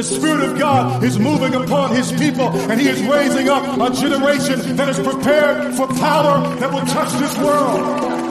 The Spirit of God is moving upon His people, and He is raising up a generation that is prepared for power that will touch this world.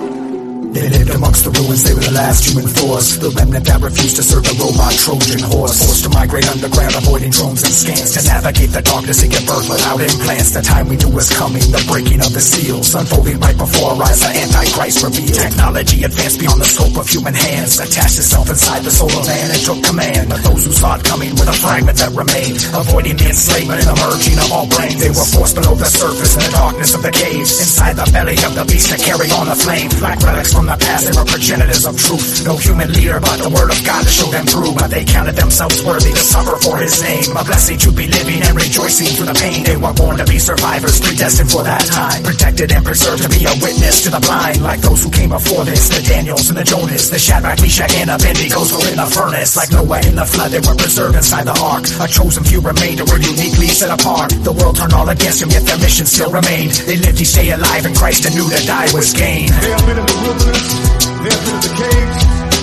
They lived amongst the ruins, they were the last human force. The remnant that refused to serve the robot Trojan horse. Forced to migrate underground, avoiding drones and scans. To navigate the darkness and give birth without implants. The time we knew was coming, the breaking of the seals. Unfolding right before our eyes, the Antichrist revealed. Technology advanced beyond the scope of human hands. Attached itself inside the soul of man and took command. But those who saw it coming were the fragment that remained. Avoiding the enslavement and the merging of all brains. They were forced below the surface in the darkness of the caves. Inside the belly of the beast to carry on the flame. Black relics from the past, they were progenitors of truth. No human leader but the word of God to show them through. But they counted themselves worthy to suffer for his name. A blessing to be living and rejoicing through the pain. They were born to be survivors, predestined for that time. Protected and preserved to be a witness to the blind. Like those who came before this, the Daniels and the Jonas, the Shadrach, Meshach, and Abednego's were in the furnace. Like Noah in the flood, they were preserved inside the ark. A chosen few remained that were uniquely set apart. The world turned all against them, yet their mission still remained. They lived each day alive in Christ and knew to die was gain. They have been in the wilderness. They have been the caves.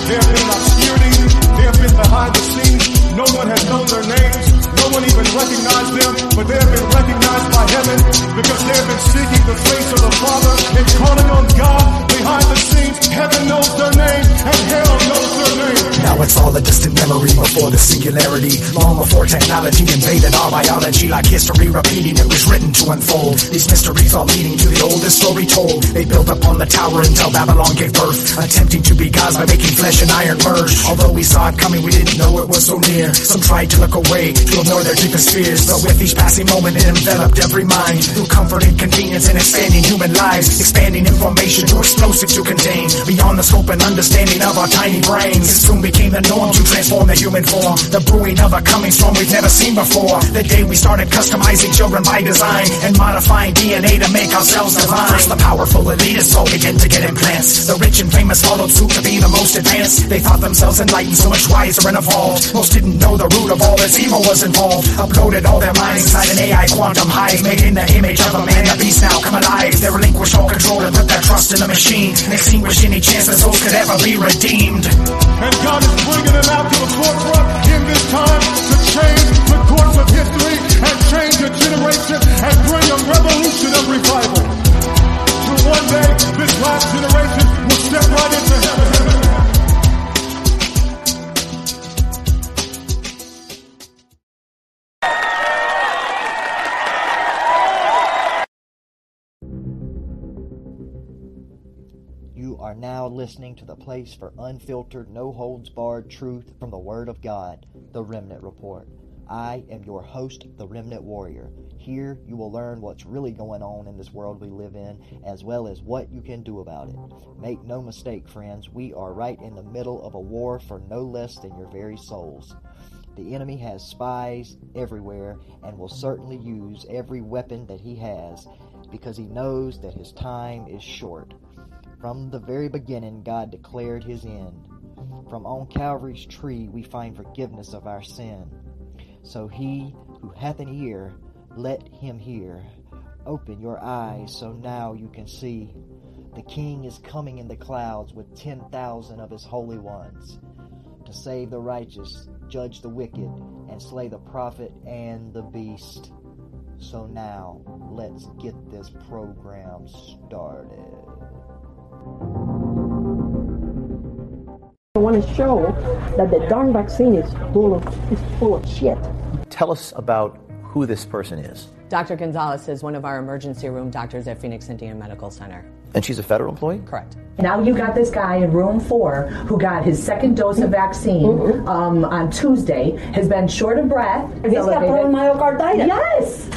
They have been obscurity. They have been behind the scenes. No one has known their names. No one even recognized them, but they have been recognized by heaven because they have been seeking the face of the Father and calling on God behind the scenes. Heaven knows their name and hell knows their name. Now it's all a distant memory before the singularity. Long before technology invaded our biology, like history repeating, it was written to unfold. These mysteries all leading to the oldest story told. They built upon the tower until Babylon gave birth, attempting to be gods by making flesh and iron merge. Although we saw it coming, we didn't know it was so near. Some tried to look away to ignore their deepest fears, but with each passing moment, it enveloped every mind through comfort and convenience and expanding human lives, expanding information to explosive to contain beyond the scope and understanding of our tiny brains. It soon became the norm to transform the human form, the brewing of a coming storm we've never seen before. The day we started customizing children by design and modifying DNA to make ourselves divine. First, the powerful elitists all began to get implants. The rich and famous followed suit to be the most advanced. They thought themselves enlightened, so much wiser and evolved. Most didn't know the root of all this evil was involved. Uploaded all their minds inside an AI quantum hive, made in the image of a man. The beast now come alive. They relinquish all control and put their trust in the machine, and extinguish any chance that souls could ever be redeemed. And God is bringing them out to the forefront in this time to change the course of history and change a generation and bring a revolution of revival. To one day, this last generation will step right into heaven. Are now listening to the place for unfiltered, no holds barred truth from the Word of God, the Remnant Report. I am your host, the Remnant Warrior. Here you will learn what's really going on in this world we live in, as well as what you can do about it. Make no mistake, friends, we are right in the middle of a war for no less than your very souls. The enemy has spies everywhere and will certainly use every weapon that he has because he knows that his time is short. From the very beginning, God declared his end. From on Calvary's tree, we find forgiveness of our sin. So he who hath an ear, let him hear. Open your eyes so now you can see. The King is coming in the clouds with 10,000 of his holy ones to save the righteous, judge the wicked, and slay the prophet and the beast. So now, let's get this program started. I want to show that the darn vaccine is full of is full of shit. Tell us about who this person is. Dr. Gonzalez is one of our emergency room doctors at Phoenix Indian Medical Center. And she's a federal employee? Correct. Now you got this guy in room four who got his second dose of vaccine um, on Tuesday, has been short of breath. He's got elevated. myocarditis. Yes.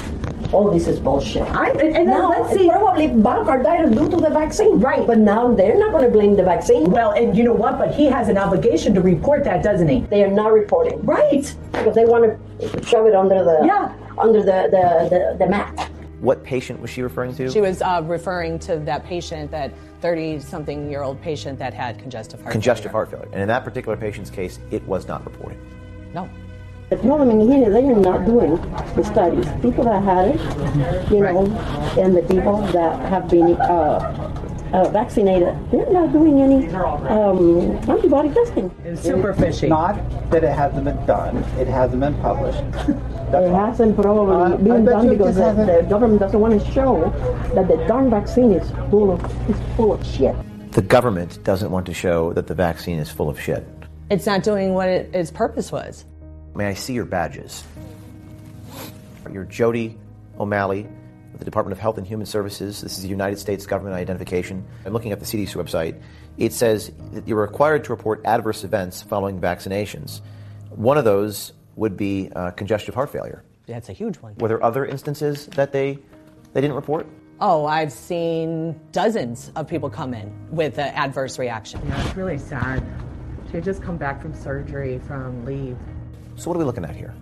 Oh, this is bullshit. I, and, and then No, let's see. probably myocarditis due to the vaccine. Right. But now they're not going to blame the vaccine. Well, and you know what? But he has an obligation to report that, doesn't he? They are not reporting Right. because they want to shove it under the Yeah. under the the, the, the mat. What patient was she referring to? She was uh, referring to that patient, that 30 something year old patient that had congestive heart Congestive failure. heart failure. And in that particular patient's case, it was not reported. No. The problem in here, they are not doing the studies. People that had it, you know, and the people that have been uh, uh, vaccinated, they're not doing any um, antibody testing. It's super fishy. Not that it hasn't been done, it hasn't been published. That's It all. hasn't probably Uh, been done because the, the government doesn't want to show that the darn vaccine is full of is full of shit. The government doesn't want to show that the vaccine is full of shit. It's not doing what it, its purpose was. May I see your badges? You're Jody O'Malley with the Department of Health and Human Services. This is the United States government identification. I'm looking at the CDC website. It says that you're required to report adverse events following vaccinations. One of those would be uh, congestive heart failure. That's a huge one. Were there other instances that they they didn't report? Oh, I've seen dozens of people come in with an adverse reaction. Yeah, it's really sad. She had just come back from surgery, from leave. So what are we looking at here?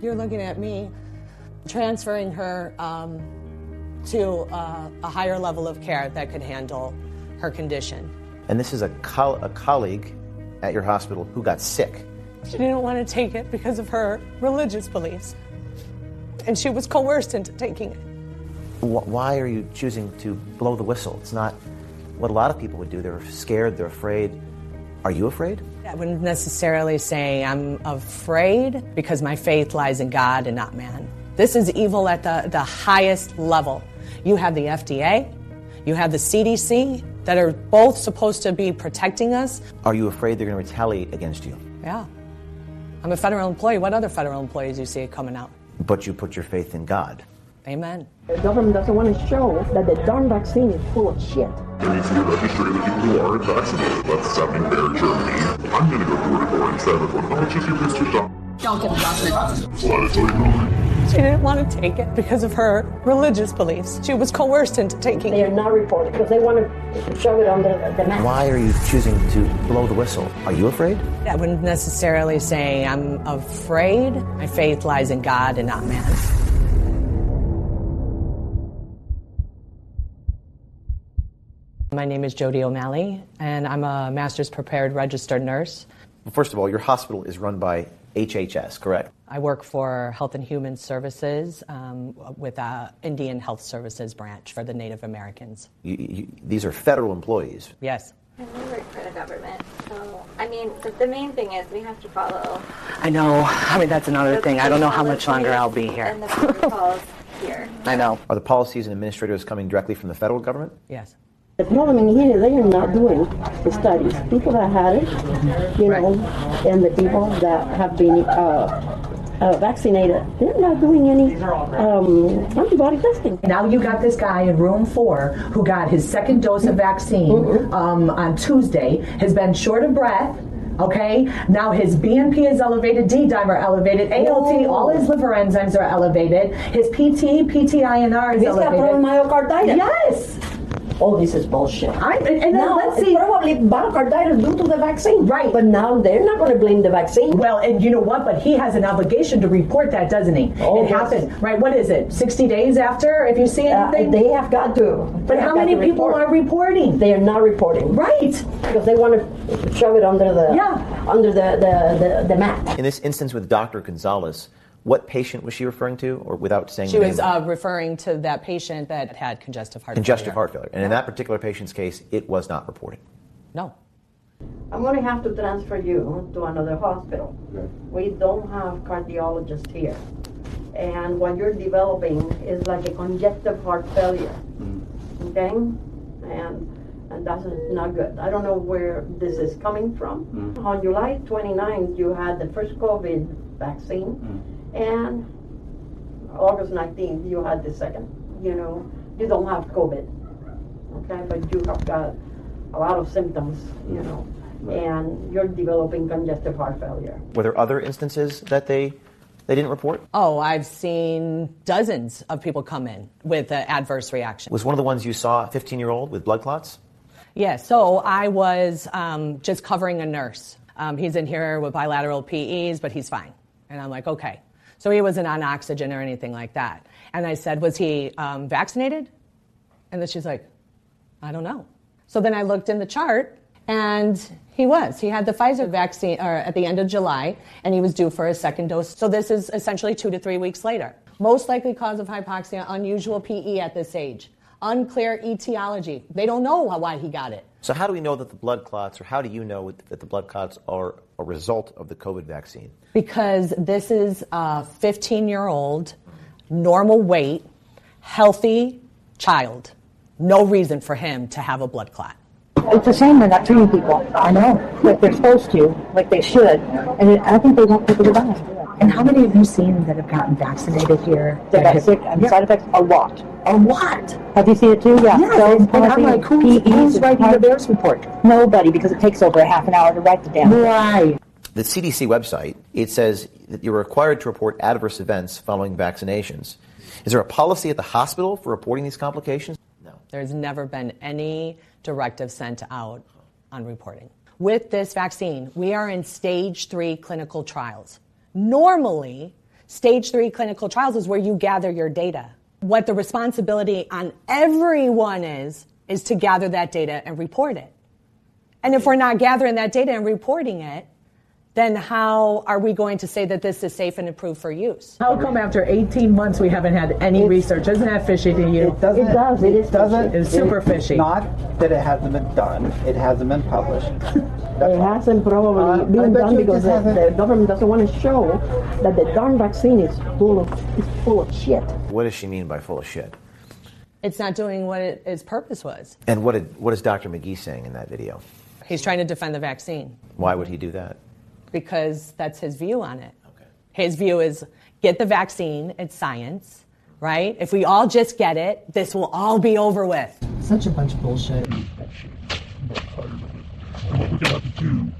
You're looking at me transferring her um, to uh, a higher level of care that could handle her condition. And this is a, col- a colleague at your hospital who got sick. She didn't want to take it because of her religious beliefs. And she was coerced into taking it. Why are you choosing to blow the whistle? It's not what a lot of people would do. They're scared, they're afraid. Are you afraid? I wouldn't necessarily say I'm afraid because my faith lies in God and not man. This is evil at the, the highest level. You have the FDA, you have the CDC that are both supposed to be protecting us. Are you afraid they're going to retaliate against you? Yeah. I'm a federal employee. What other federal employees do you see coming out? But you put your faith in God. Amen. The government doesn't want to show that the darn vaccine is full of shit. There needs to be a registry of the people who aren't vaccinated. That's happening there in Germany. I'm going to go door to door instead of going, oh, it's just your booster shot. Don't get the doctor. So I tell you no. She didn't want to take it because of her religious beliefs. She was coerced into taking They are not reporting because they want to shove it on the, the mat. Why are you choosing to blow the whistle? Are you afraid? I wouldn't necessarily say I'm afraid. My faith lies in God and not man. My name is Jody O'Malley, and I'm a master's prepared registered nurse. First of all, your hospital is run by HHS, correct? I work for Health and Human Services um, with a Indian Health Services branch for the Native Americans. You, you, these are federal employees. Yes. And we work for the government. So, I mean, the, the main thing is we have to follow. I know. I mean, that's another the thing. I don't know how much longer I'll be here. And the protocols here. I know. Are the policies and administrators coming directly from the federal government? Yes. The problem in here, they are not doing the studies. People that had it, you know, and the people that have been uh, uh, vaccinated, they're not doing any um, antibody testing. Now you got this guy in room four who got his second dose of vaccine um, on Tuesday, has been short of breath. Okay, now his BNP is elevated, D dimer elevated, ALT, all his liver enzymes are elevated. His PT, PTINR is elevated. He's got elevated. myocarditis. Yes. Oh, this is bullshit. I, and, and then No, let's see. probably myocarditis due to the vaccine. Right. But now they're not going to blame the vaccine. Well, and you know what? But he has an obligation to report that, doesn't he? Oh, it yes. happened, right? What is it? 60 days after, if you see Uh, anything? they have got to. but how many people report. are reporting? They are not reporting. Right. Because they want to shove it under the Yeah. under the, the, the, the mat. In this instance with Dr. Gonzalez, what patient was she referring to, or without saying She the was uh, referring to that patient that had congestive heart congestive failure. heart failure. And in that particular patient's case, it was not reported. No. I'm going to have to transfer you to another hospital. We don't have cardiologists here. And what you're developing is like a congestive heart failure. Mm-hmm. Okay? And and that's not good. I don't know where this is coming from. Mm-hmm. On July 29th, you had the first COVID vaccine, mm-hmm. And August 19th, you had the second. You know, you don't have COVID, okay, but you have got a lot of symptoms, you know, and you're developing congestive heart failure. Were there other instances that they they didn't report? Oh, I've seen dozens of people come in with an adverse reaction. Was one of the ones you saw a 15 year old with blood clots? Yeah, so I was um, just covering a nurse. Um, he's in here with bilateral PEs, but he's fine. And I'm like, okay. So he wasn't on oxygen or anything like that. And I said, was he um, vaccinated? And then she's like, I don't know. So then I looked in the chart, and he was. He had the Pfizer vaccine at the end of July, and he was due for a second dose. So this is essentially two to three weeks later. Most likely cause of hypoxia, unusual PE at this age. Unclear etiology. They don't know why he got it. So, how do we know that the blood clots, or how do you know that the blood clots are a result of the COVID vaccine? Because this is a 15 year old, normal weight, healthy child. No reason for him to have a blood clot. It's a shame they're not treating people. I know. Like they're supposed to, like they should. And I think they want people to die. And how many have you seen that have gotten vaccinated here? That got and Yeah. side effects? A lot. A lot. Have you seen it too? Yeah. Yes, So, and, and I'm like, who's, who's writing the VAERS report? Nobody, because it takes over a half an hour to write the damn thing. Right. The CDC website, it says that you're required to report adverse events following vaccinations. Is there a policy at the hospital for reporting these complications? No. There's never been any directive sent out on reporting. With this vaccine, we are in stage three clinical trials. Normally, stage three clinical trials is where you gather your data. What the responsibility on everyone is, is to gather that data and report it. And if we're not gathering that data and reporting it, then how are we going to say that this is safe and approved for use? How come after 18 months we haven't had any research? Isn't that fishy to you? It doesn't. It does, it is doesn't. It's super it- fishy. Not that it hasn't been done. It hasn't been published. It hasn't probably Uh, been done because the, the government doesn't want to show that the darn vaccine is full of is full of shit. What does she mean by full of shit? It's not doing what it, its purpose was. And what, did, what is Dr. McGee saying in that video? He's trying to defend the vaccine. Why would he do that? Because that's his view on it. Okay. His view is get the vaccine, it's science, right? If we all just get it, this will all be over with. Such a bunch of bullshit. And what we're gonna have to do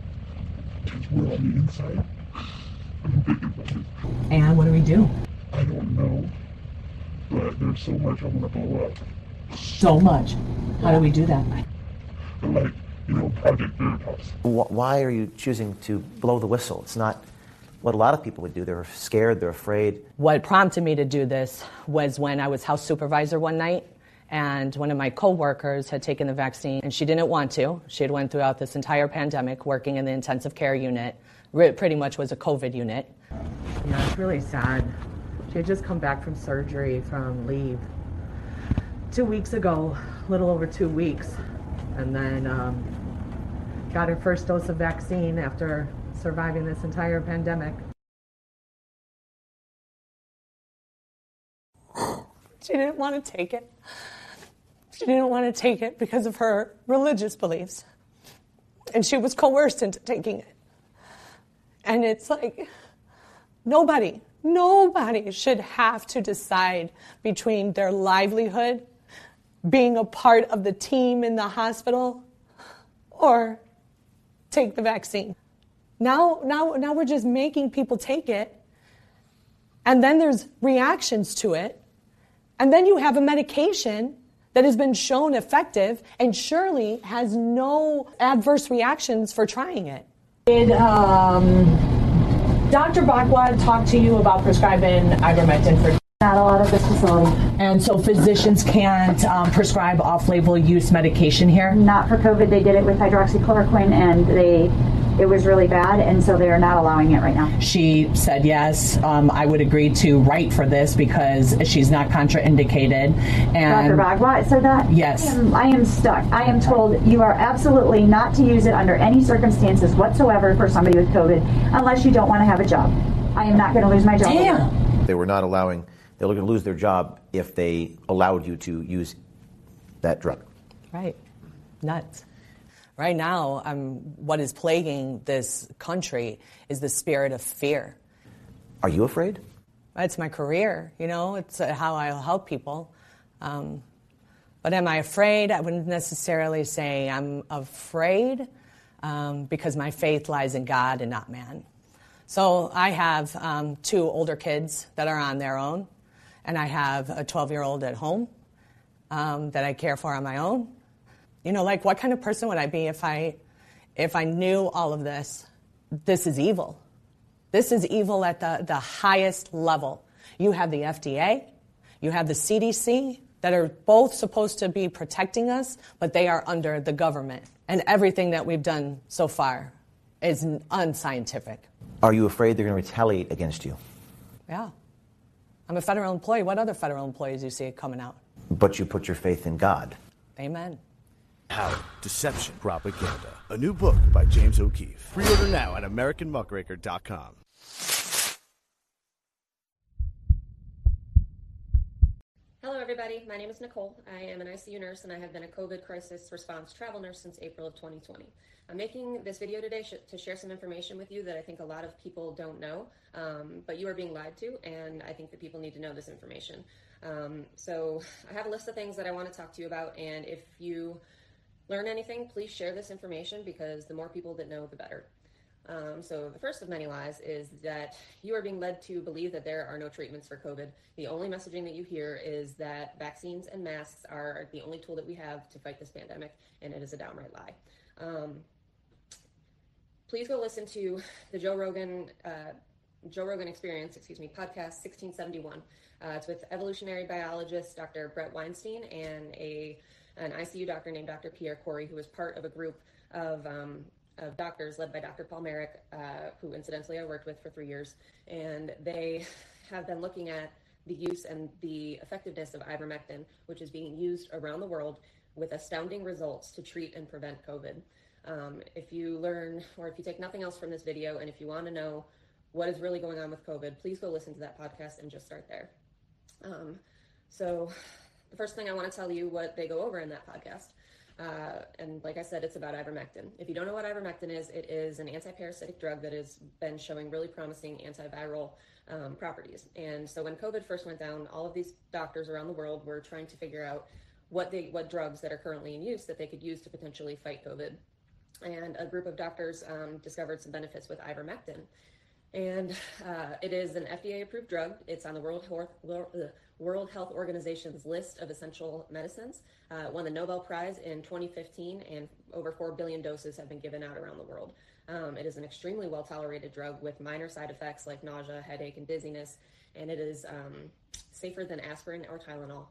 is we're on the inside. I'm thinking. And what do we do? I don't know. But there's so much I want to blow up. So much. How do we do that? But like, you know, Project Veritas. Why are you choosing to blow the whistle? It's not what a lot of people would do. They're scared, they're afraid. What prompted me to do this was when I was house supervisor one night and one of my coworkers had taken the vaccine and she didn't want to. She had went throughout this entire pandemic working in the intensive care unit. Re- Pretty much was a COVID unit. Yeah, it's really sad. She had just come back from surgery from leave two weeks ago, a little over two weeks, and then um, got her first dose of vaccine after surviving this entire pandemic. She didn't want to take it. She didn't want to take it because of her religious beliefs. And she was coerced into taking it. And it's like, nobody, nobody should have to decide between their livelihood, being a part of the team in the hospital, or take the vaccine. Now, now, now we're just making people take it. And then there's reactions to it. And then you have a medication that has been shown effective and surely has no adverse reactions for trying it. Did um, Dr. Backwad talk to you about prescribing ivermectin for? Not a lot of this facility. And so physicians can't um, prescribe off-label use medication here. Not for COVID. They did it with hydroxychloroquine, and they it was really bad, and so they are not allowing it right now. She said yes. Um, I would agree to write for this because she's not contraindicated. And Dr. Bagwa said that? Yes. I am, I am stuck. I am told you are absolutely not to use it under any circumstances whatsoever for somebody with COVID unless you don't want to have a job. I am not going to lose my job. Damn. They were not allowing, they were going to lose their job if they allowed you to use that drug. Right. Nuts. Right now, um, what is plaguing this country is the spirit of fear. Are you afraid? It's my career, you know, it's uh, how I'll help people. Um, but am I afraid? I wouldn't necessarily say I'm afraid um, because my faith lies in God and not man. So I have um, two older kids that are on their own, and I have a 12 year old at home um, that I care for on my own. You know, like what kind of person would I be if I, if I knew all of this? This is evil. This is evil at the, the highest level. You have the FDA, you have the CDC that are both supposed to be protecting us, but they are under the government. And everything that we've done so far is unscientific. Are you afraid they're going to retaliate against you? Yeah. I'm a federal employee. What other federal employees do you see coming out? but you put your faith in God. Amen. How Deception, Propaganda. A new book by James O'Keefe. Pre-order now at AmericanMuckraker.com. everybody. My name is Nicole. I am an ICU nurse and I have been a COVID crisis response travel nurse since April of 2020. I'm making this video today sh- to share some information with you that I think a lot of people don't know, um, but you are being lied to, and I think that people need to know this information. Um, so, I have a list of things that I want to talk to you about, and if you learn anything, please share this information because the more people that know, the better. Um, so, the first of many lies is that you are being led to believe that there are no treatments for COVID. The only messaging that you hear is that vaccines and masks are the only tool that we have to fight this pandemic, and it is a downright lie. Um, please go listen to the Joe Rogan uh, Joe Rogan Experience, excuse me, podcast 1671. Uh, it's with evolutionary biologist Dr. Bret Weinstein and a an ICU doctor named Dr. Pierre Kory, who was part of a group of um, of doctors led by Dr. Paul Marik, uh, who incidentally I worked with for three years, and they have been looking at the use and the effectiveness of ivermectin, which is being used around the world with astounding results to treat and prevent COVID. Um, if you learn, or if you take nothing else from this video, and if you want to know what is really going on with COVID, please go listen to that podcast and just start there. Um, so, the first thing I want to tell you what they go over in that podcast. Uh, and like I said, it's about ivermectin. If you don't know what ivermectin is, it is an anti-parasitic drug that has been showing really promising antiviral um, properties. And so when COVID first went down, all of these doctors around the world were trying to figure out what they what drugs that are currently in use that they could use to potentially fight COVID. And a group of doctors um, discovered some benefits with ivermectin. And uh, it is an FDA approved drug. It's on the World Health, World Health Organization's list of essential medicines. Uh, won the Nobel Prize in 2015, and over 4 billion doses have been given out around the world. Um, it is an extremely well tolerated drug with minor side effects like nausea, headache, and dizziness, and it is um, safer than aspirin or Tylenol.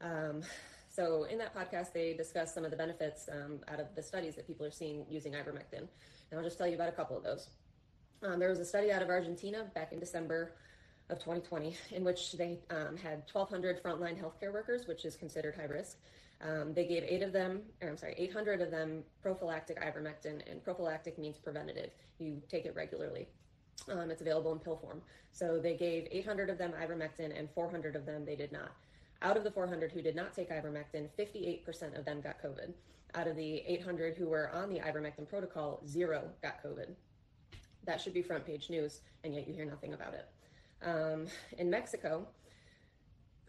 Um, so, in that podcast, they discuss some of the benefits um, out of the studies that people are seeing using ivermectin. And I'll just tell you about a couple of those. Um, there was a study out of Argentina back in December of 2020 in which they um, had 1,200 frontline healthcare workers, which is considered high risk. Um, they gave eight of them, or I'm sorry, 800 of them prophylactic ivermectin, and prophylactic means preventative. You take it regularly. Um, it's available in pill form. So they gave 800 of them ivermectin, and 400 of them they did not. Out of the 400 who did not take ivermectin, 58% of them got COVID. Out of the 800 who were on the ivermectin protocol, zero got COVID. That should be front page news, and yet you hear nothing about it. Um, in Mexico,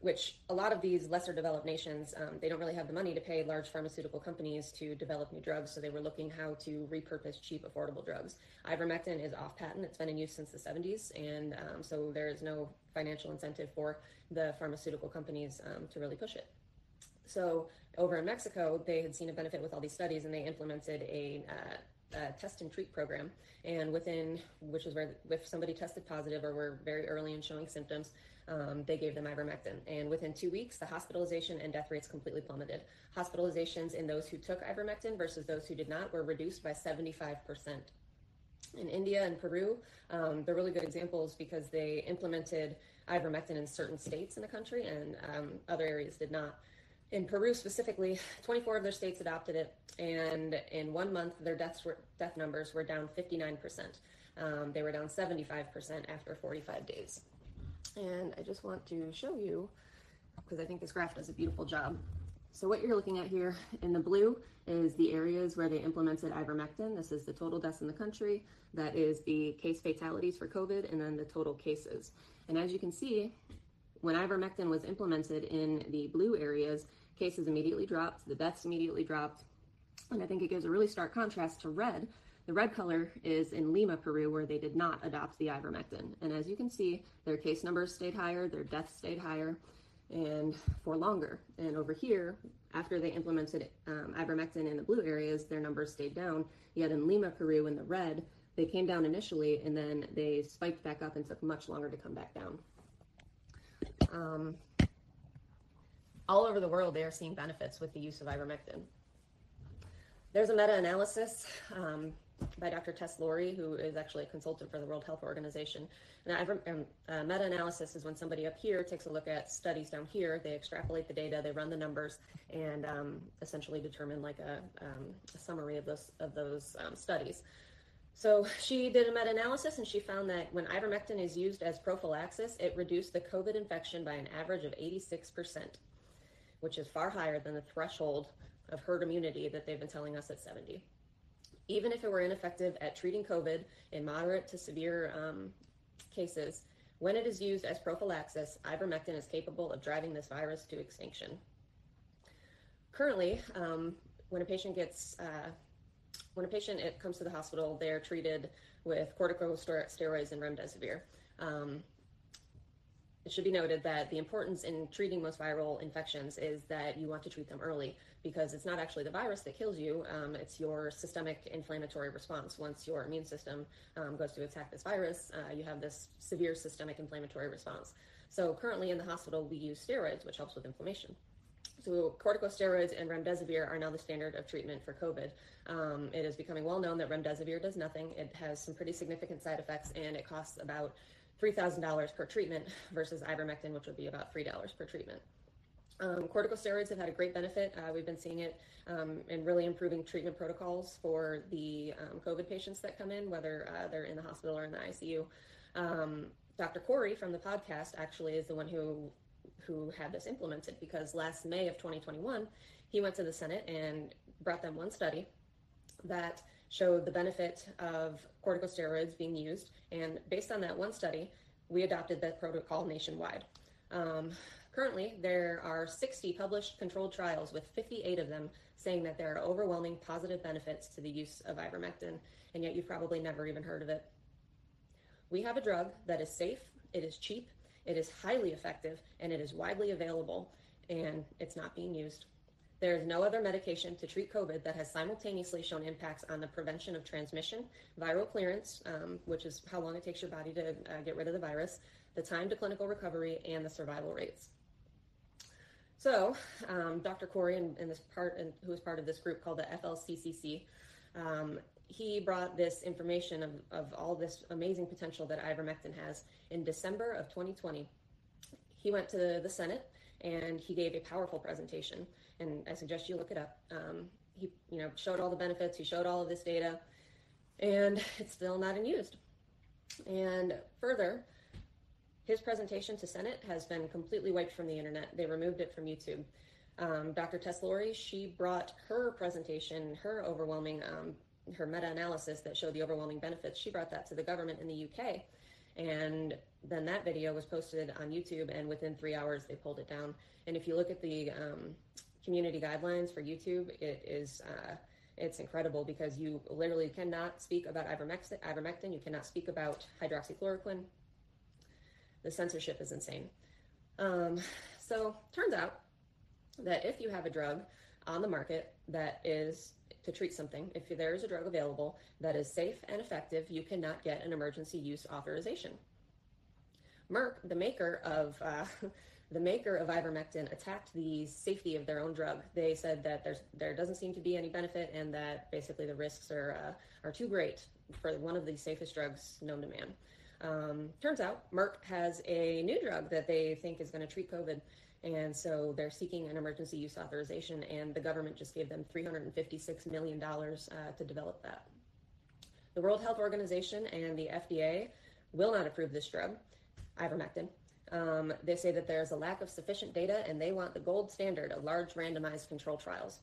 which a lot of these lesser developed nations, um, they don't really have the money to pay large pharmaceutical companies to develop new drugs. So they were looking how to repurpose cheap, affordable drugs. Ivermectin is off patent. It's been in use since the 70s. And um, so there is no financial incentive for the pharmaceutical companies um, to really push it. So over in Mexico, they had seen a benefit with all these studies and they implemented a uh, uh, test and treat program. And within, which is where if somebody tested positive or were very early in showing symptoms, um, they gave them ivermectin. And within two weeks, the hospitalization and death rates completely plummeted. Hospitalizations in those who took ivermectin versus those who did not were reduced by 75%. In India and Peru, um, they're really good examples because they implemented ivermectin in certain states in the country and um, other areas did not in Peru specifically, 24 of their states adopted it, and in one month, their deaths were, death numbers were down 59%. Um, they were down 75% after 45 days. And I just want to show you, because I think this graph does a beautiful job. So what you're looking at here in the blue is the areas where they implemented ivermectin. This is the total deaths in the country. That is the case fatalities for COVID, and then the total cases. And as you can see, when ivermectin was implemented in the blue areas, cases immediately dropped, the deaths immediately dropped. And I think it gives a really stark contrast to red. The red color is in Lima, Peru, where they did not adopt the ivermectin. And as you can see, their case numbers stayed higher, their deaths stayed higher, and for longer. And over here, after they implemented um, ivermectin in the blue areas, their numbers stayed down. Yet in Lima, Peru, in the red, they came down initially and then they spiked back up and took much longer to come back down. Um, all over the world, they are seeing benefits with the use of ivermectin. There's a meta analysis um, by Dr. Tess Lawrie, who is actually a consultant for the World Health Organization. Now, um, uh, meta-analysis is when somebody up here takes a look at studies down here, they extrapolate the data, they run the numbers, and um, essentially determine like a, um, a, summary of those of those um, studies. So she did a meta-analysis and she found that when ivermectin is used as prophylaxis, it reduced the COVID infection by an average of 86%, which is far higher than the threshold of herd immunity that they've been telling us at 70 even if it were ineffective at treating COVID in moderate to severe um, cases, when it is used as prophylaxis, ivermectin is capable of driving this virus to extinction. Currently, um, when a patient gets uh, when a patient it comes to the hospital, they're treated with corticosteroids and remdesivir. Um, it should be noted that the importance in treating most viral infections is that you want to treat them early because it's not actually the virus that kills you, um, it's your systemic inflammatory response. Once your immune system um, goes to attack this virus, uh, you have this severe systemic inflammatory response. So currently in the hospital, we use steroids, which helps with inflammation. So corticosteroids and remdesivir are now the standard of treatment for COVID. Um, it is becoming well known that remdesivir does nothing. It has some pretty significant side effects, and it costs about $3,000 per treatment versus ivermectin, which would be about $3 per treatment. Um, corticosteroids have had a great benefit. Uh, we've been seeing it um, in really improving treatment protocols for the um, COVID patients that come in, whether uh, they're in the hospital or in the ICU. Um, Dr. Kory from the podcast actually is the one who who had this implemented because last May of 2021, he went to the Senate and brought them one study that showed the benefit of corticosteroids being used. And based on that one study, we adopted that protocol nationwide. Um, currently, there are 60 published controlled trials with 58 of them saying that there are overwhelming positive benefits to the use of ivermectin, and yet you've probably never even heard of it. We have a drug that is safe, it is cheap, it is highly effective, and it is widely available, and it's not being used. There is no other medication to treat COVID that has simultaneously shown impacts on the prevention of transmission, viral clearance, um, which is how long it takes your body to uh, get rid of the virus, the time to clinical recovery, and the survival rates. So, um, Dr. Kory, and, this part, and who is part of this group called the FLCCC, um, he brought this information of, of all this amazing potential that ivermectin has in December of 2020. He went to the Senate and he gave a powerful presentation. And I suggest you look it up. Um, he, you know, showed all the benefits. He showed all of this data, and it's still not in used. And further, his presentation to Senate has been completely wiped from the internet. They removed it from YouTube. Um, Dr. Tess Lawrie, she brought her presentation, her overwhelming, um, her meta-analysis that showed the overwhelming benefits. She brought that to the government in the UK, and then that video was posted on YouTube, and within three hours they pulled it down. And if you look at the um, community guidelines for YouTube, it is uh, it's incredible because you literally cannot speak about ivermectin. You cannot speak about hydroxychloroquine. The censorship is insane. Um, so turns out that if you have a drug on the market that is to treat something, if there is a drug available that is safe and effective, you cannot get an emergency use authorization. Merck, the maker of uh, the maker of ivermectin, attacked the safety of their own drug. They said that there's there doesn't seem to be any benefit, and that basically the risks are uh, are too great for one of the safest drugs known to man. Um, turns out Merck has a new drug that they think is going to treat COVID, and so they're seeking an emergency use authorization, and the government just gave them $356 million uh, to develop that. The World Health Organization and the FDA will not approve this drug, ivermectin. Um, they say that there's a lack of sufficient data and they want the gold standard of large randomized control trials.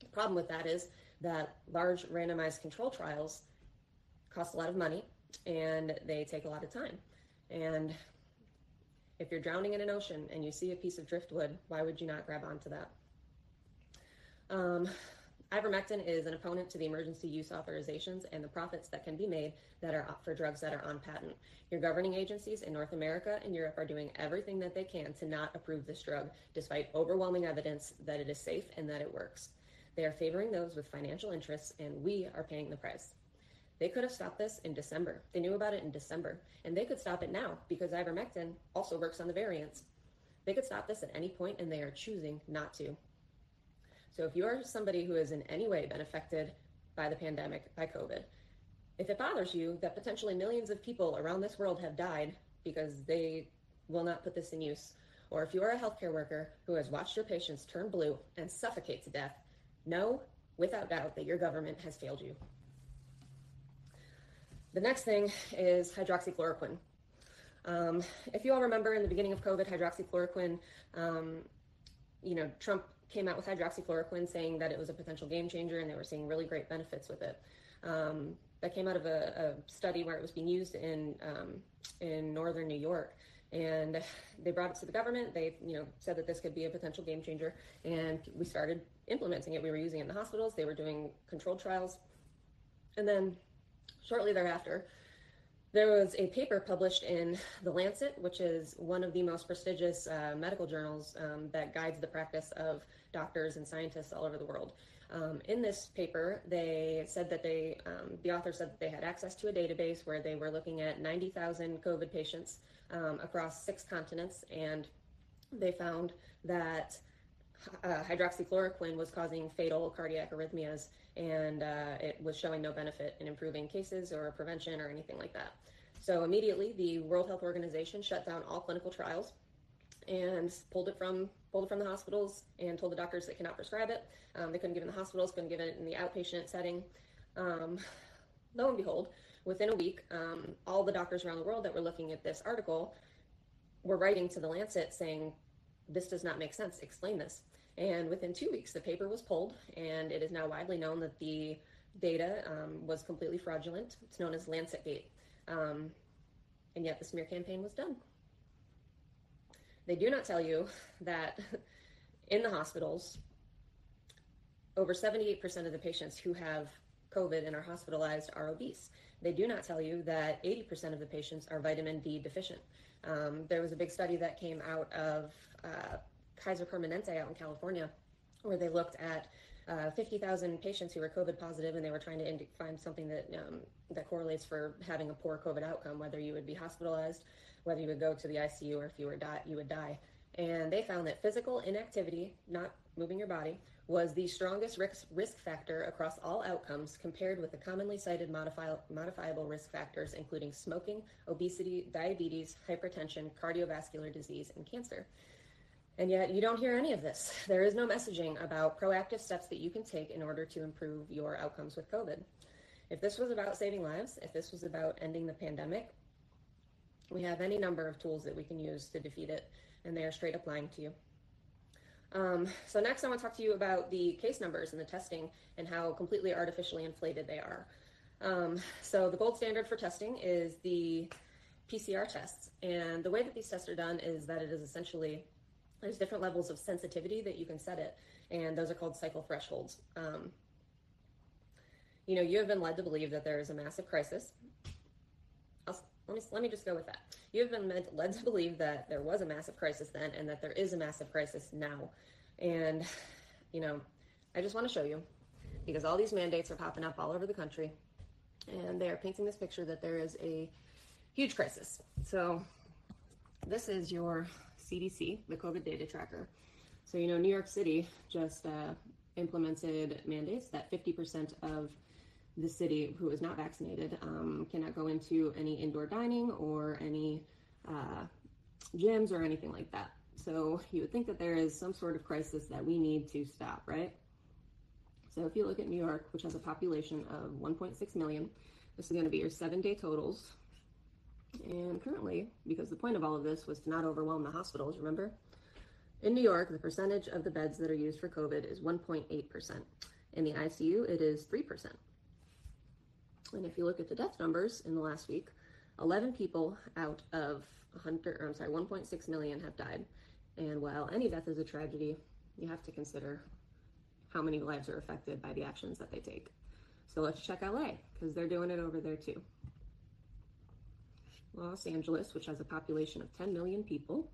The problem with that is that large randomized control trials cost a lot of money and they take a lot of time. And if you're drowning in an ocean and you see a piece of driftwood, why would you not grab onto that? Um, ivermectin is an opponent to the emergency use authorizations and the profits that can be made that are for drugs that are on patent. Your governing agencies in North America and Europe are doing everything that they can to not approve this drug, despite overwhelming evidence that it is safe and that it works. They are favoring those with financial interests, and we are paying the price. They could have stopped this in December. They knew about it in December, and they could stop it now because ivermectin also works on the variants. They could stop this at any point, and they are choosing not to. So if you are somebody who has in any way been affected by the pandemic, by COVID, if it bothers you that potentially millions of people around this world have died because they will not put this in use, or if you are a healthcare worker who has watched your patients turn blue and suffocate to death, know without doubt that your government has failed you. The next thing is hydroxychloroquine. Um, if you all remember in the beginning of COVID, hydroxychloroquine, um, you know, Trump came out with hydroxychloroquine saying that it was a potential game changer and they were seeing really great benefits with it. Um, that came out of a, a, study where it was being used in um, in northern New York, and they brought it to the government. They you know said that this could be a potential game changer, and we started implementing it. We were using it in the hospitals. They were doing controlled trials, and then shortly thereafter, there was a paper published in The Lancet, which is one of the most prestigious uh, medical journals um, that guides the practice of doctors and scientists all over the world. Um, in this paper, they said that they, um, the author said that they had access to a database where they were looking at 90,000 COVID patients um, across six continents, and they found that uh, hydroxychloroquine was causing fatal cardiac arrhythmias, and uh, it was showing no benefit in improving cases or prevention or anything like that. So immediately, the World Health Organization shut down all clinical trials and pulled it from pulled it from the hospitals and told the doctors they cannot prescribe it. Um, they couldn't give it in the hospitals, couldn't give it in the outpatient setting. Um, lo and behold, within a week, um, all the doctors around the world that were looking at this article were writing to the Lancet saying, "This does not make sense. Explain this." And within two weeks, the paper was pulled, and it is now widely known that the data um, was completely fraudulent. It's known as LancetGate. Um, and yet the smear campaign was done. They do not tell you that in the hospitals, over 78% of the patients who have COVID and are hospitalized are obese. They do not tell you that 80% of the patients are vitamin D deficient. Um, there was a big study that came out of uh, Kaiser Permanente out in California where they looked at uh, 50,000 patients who were COVID positive, and they were trying to ind- find something that um, that correlates for having a poor COVID outcome, whether you would be hospitalized whether you would go to the ICU or if you were die, you would die. And they found that physical inactivity, not moving your body, was the strongest risk, risk factor across all outcomes compared with the commonly cited modifi- modifiable risk factors, including smoking, obesity, diabetes, hypertension, cardiovascular disease, and cancer. And yet, you don't hear any of this. There is no messaging about proactive steps that you can take in order to improve your outcomes with COVID. If this was about saving lives, if this was about ending the pandemic, we have any number of tools that we can use to defeat it, and they are straight up lying to you. Um, so next I want to talk to you about the case numbers and the testing and how completely artificially inflated they are. Um, so the gold standard for testing is the PCR tests. And the way that these tests are done is that it is essentially, there's different levels of sensitivity that you can set it. And those are called cycle thresholds. Um, you know, you have been led to believe that there is a massive crisis let me let me just go with that. You have been meant, led to believe that there was a massive crisis then, and that there is a massive crisis now. And you know, I just want to show you because all these mandates are popping up all over the country, and they are painting this picture that there is a huge crisis. So this is your CDC, the COVID data tracker. So you know, New York City just uh, implemented mandates that 50% of the city who is not vaccinated um, cannot go into any indoor dining or any uh, gyms or anything like that. So you would think that there is some sort of crisis that we need to stop, right? So if you look at New York, which has a population of 1.6 million, this is going to be your seven day totals. And currently, because the point of all of this was to not overwhelm the hospitals, remember? In New York, the percentage of the beds that are used for COVID is 1.8%. In the ICU, it is 3%. And if you look at the death numbers in the last week, 11 people out of 100, or I'm sorry, 1.6 million have died. And while any death is a tragedy, you have to consider how many lives are affected by the actions that they take. So let's check LA, because they're doing it over there too. Los Angeles, which has a population of 10 million people,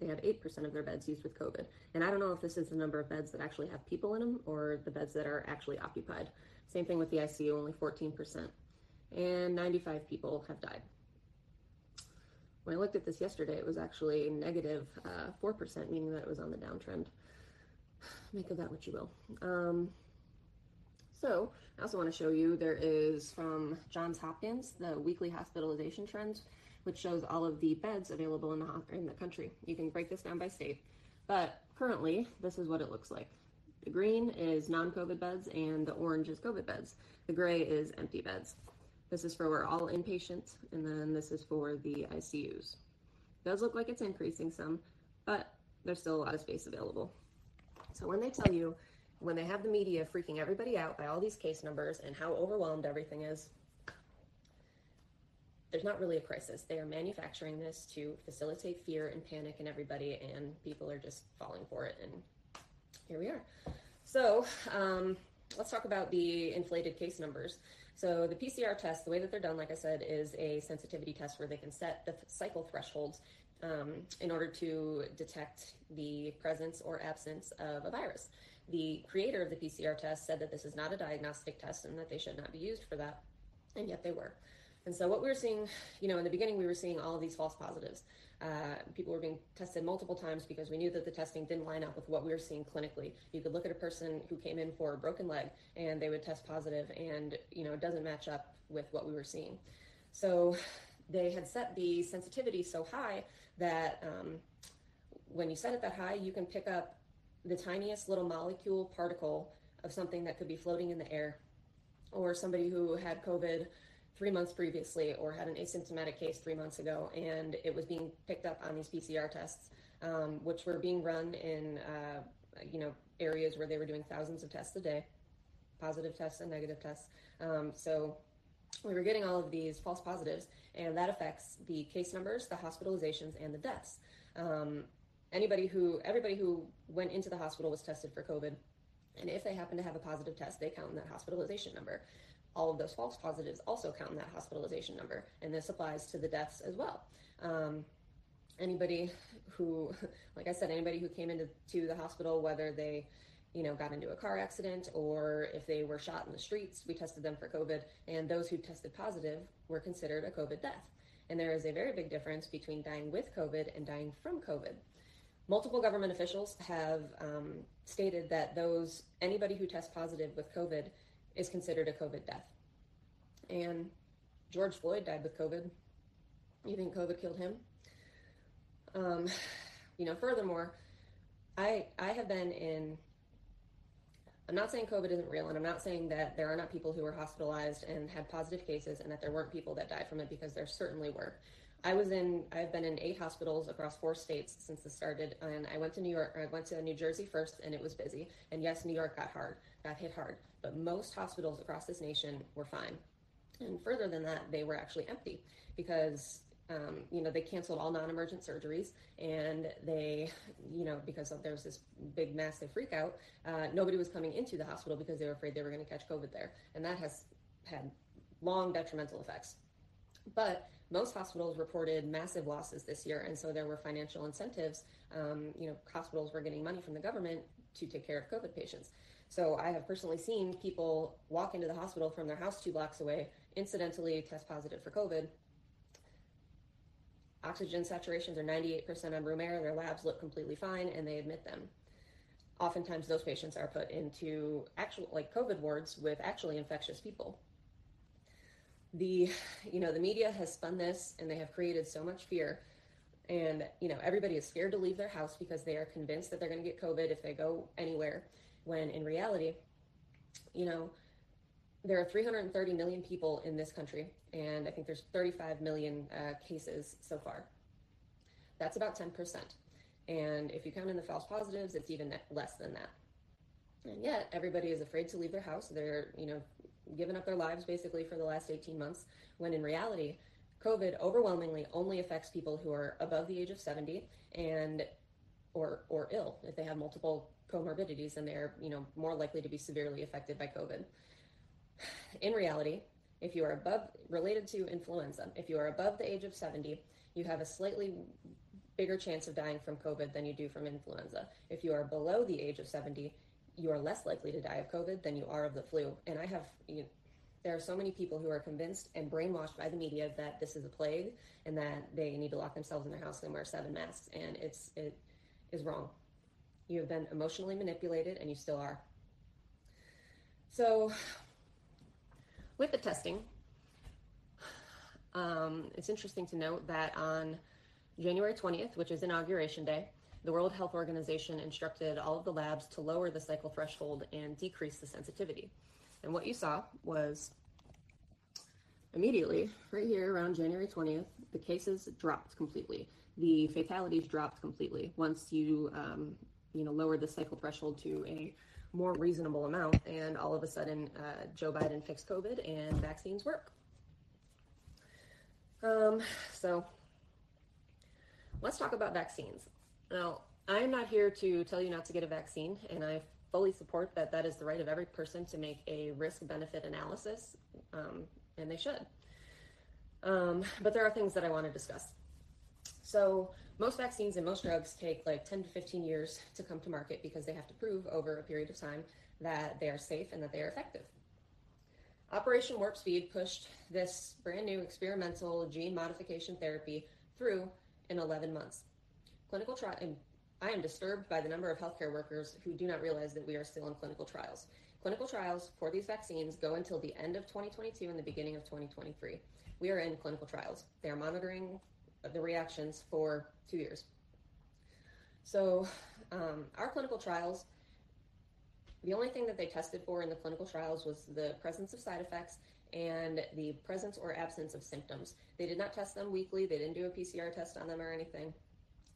they had 8% of their beds used with COVID. And I don't know if this is the number of beds that actually have people in them or the beds that are actually occupied. Same thing with the ICU, only 14%. And 95 people have died. When I looked at this yesterday, it was actually negative uh, 4%, meaning that it was on the downtrend. Make of that what you will. Um, So, I also want to show you there is from Johns Hopkins the weekly hospitalization trends, which shows all of the beds available in the, in the country. You can break this down by state, but currently, this is what it looks like. The green is non COVID beds, and the orange is COVID beds. The gray is empty beds. This is for all inpatients, and then this is for the ICUs. It does look like it's increasing some, but there's still a lot of space available. So when they tell you, when they have the media freaking everybody out by all these case numbers and how overwhelmed everything is, there's not really a crisis. They are manufacturing this to facilitate fear and panic in everybody, and people are just falling for it. And here we are. So um, let's talk about the inflated case numbers. So the PCR test, the way that they're done, like I said, is a sensitivity test where they can set the cycle thresholds um, in order to detect the presence or absence of a virus. The creator of the PCR test said that this is not a diagnostic test and that they should not be used for that, and yet they were. And so what we were seeing, you know, in the beginning, we were seeing all of these false positives. Uh, people were being tested multiple times because we knew that the testing didn't line up with what we were seeing clinically. You could look at a person who came in for a broken leg and they would test positive, and you know, it doesn't match up with what we were seeing. So they had set the sensitivity so high that um, when you set it that high, you can pick up the tiniest little molecule particle of something that could be floating in the air, or somebody who had COVID three months previously or had an asymptomatic case three months ago, and it was being picked up on these PCR tests, um, which were being run in uh, you know areas where they were doing thousands of tests a day, positive tests and negative tests. Um, so we were getting all of these false positives, and that affects the case numbers, the hospitalizations, and the deaths. Um, anybody who, everybody who went into the hospital was tested for COVID, and if they happen to have a positive test, they count in that hospitalization number all of those false positives also count in that hospitalization number, and this applies to the deaths as well. Um, anybody who, like I said, anybody who came into to the hospital, whether they, you know, got into a car accident or if they were shot in the streets, we tested them for COVID, and those who tested positive were considered a COVID death. And there is a very big difference between dying with COVID and dying from COVID. Multiple government officials have um, stated that those anybody who tests positive with COVID is considered a COVID death. And George Floyd died with COVID. You think COVID killed him? Um, you know, furthermore, I I have been in. I'm not saying COVID isn't real, and I'm not saying that there are not people who were hospitalized and had positive cases, and that there weren't people that died from it because there certainly were. I was in, I've been in eight hospitals across four states since this started, and I went to New York, I went to New Jersey first, and it was busy. And yes, New York got hard, got hit hard, but most hospitals across this nation were fine. And further than that, they were actually empty because um, you know, they canceled all non-emergent surgeries, and they, you know, because of, there was this big, massive freakout, uh, nobody was coming into the hospital because they were afraid they were going to catch COVID there, and that has had long detrimental effects. But most hospitals reported massive losses this year, and so there were financial incentives. Um, you know, hospitals were getting money from the government to take care of COVID patients. So I have personally seen people walk into the hospital from their house two blocks away, incidentally test positive for COVID. Oxygen saturations are 98% on room air, their labs look completely fine, and they admit them. Oftentimes, those patients are put into actual, like COVID wards with actually infectious people the you know the media has spun this and they have created so much fear and you know everybody is scared to leave their house because they are convinced that they're going to get covid if they go anywhere when in reality you know there are 330 million people in this country and i think there's 35 million uh, cases so far that's about 10% and if you count in the false positives it's even less than that and yet everybody is afraid to leave their house they're you know given up their lives basically for the last 18 months, when in reality, COVID overwhelmingly only affects people who are above the age of 70 and or or ill. If they have multiple comorbidities, then they're you know more likely to be severely affected by COVID. In reality, if you are above related to influenza, if you are above the age of 70, you have a slightly bigger chance of dying from COVID than you do from influenza. If you are below the age of 70, you are less likely to die of COVID than you are of the flu. And I have, you know, there are so many people who are convinced and brainwashed by the media that this is a plague and that they need to lock themselves in their house and wear seven masks. And it's it is wrong. You have been emotionally manipulated, and you still are. So, with the testing, um, it's interesting to note that on January 20th, which is Inauguration Day, the World Health Organization instructed all of the labs to lower the cycle threshold and decrease the sensitivity. And what you saw was immediately, right here around January 20th, the cases dropped completely. The fatalities dropped completely once you, um, you know, lowered the cycle threshold to a more reasonable amount. And all of a sudden, uh, Joe Biden fixed COVID and vaccines work. Um, so let's talk about vaccines. Now, I'm not here to tell you not to get a vaccine, and I fully support that that is the right of every person to make a risk benefit analysis, um, and they should. Um, but there are things that I want to discuss. So, most vaccines and most drugs take like 10 to 15 years to come to market because they have to prove over a period of time that they are safe and that they are effective. Operation Warp Speed pushed this brand new experimental gene modification therapy through in 11 months. Clinical trial, I am disturbed by the number of healthcare workers who do not realize that we are still in clinical trials. Clinical trials for these vaccines go until the end of 2022 and the beginning of 2023. We are in clinical trials. They are monitoring the reactions for two years. So, um, our clinical trials the only thing that they tested for in the clinical trials was the presence of side effects and the presence or absence of symptoms. They did not test them weekly, they didn't do a PCR test on them or anything.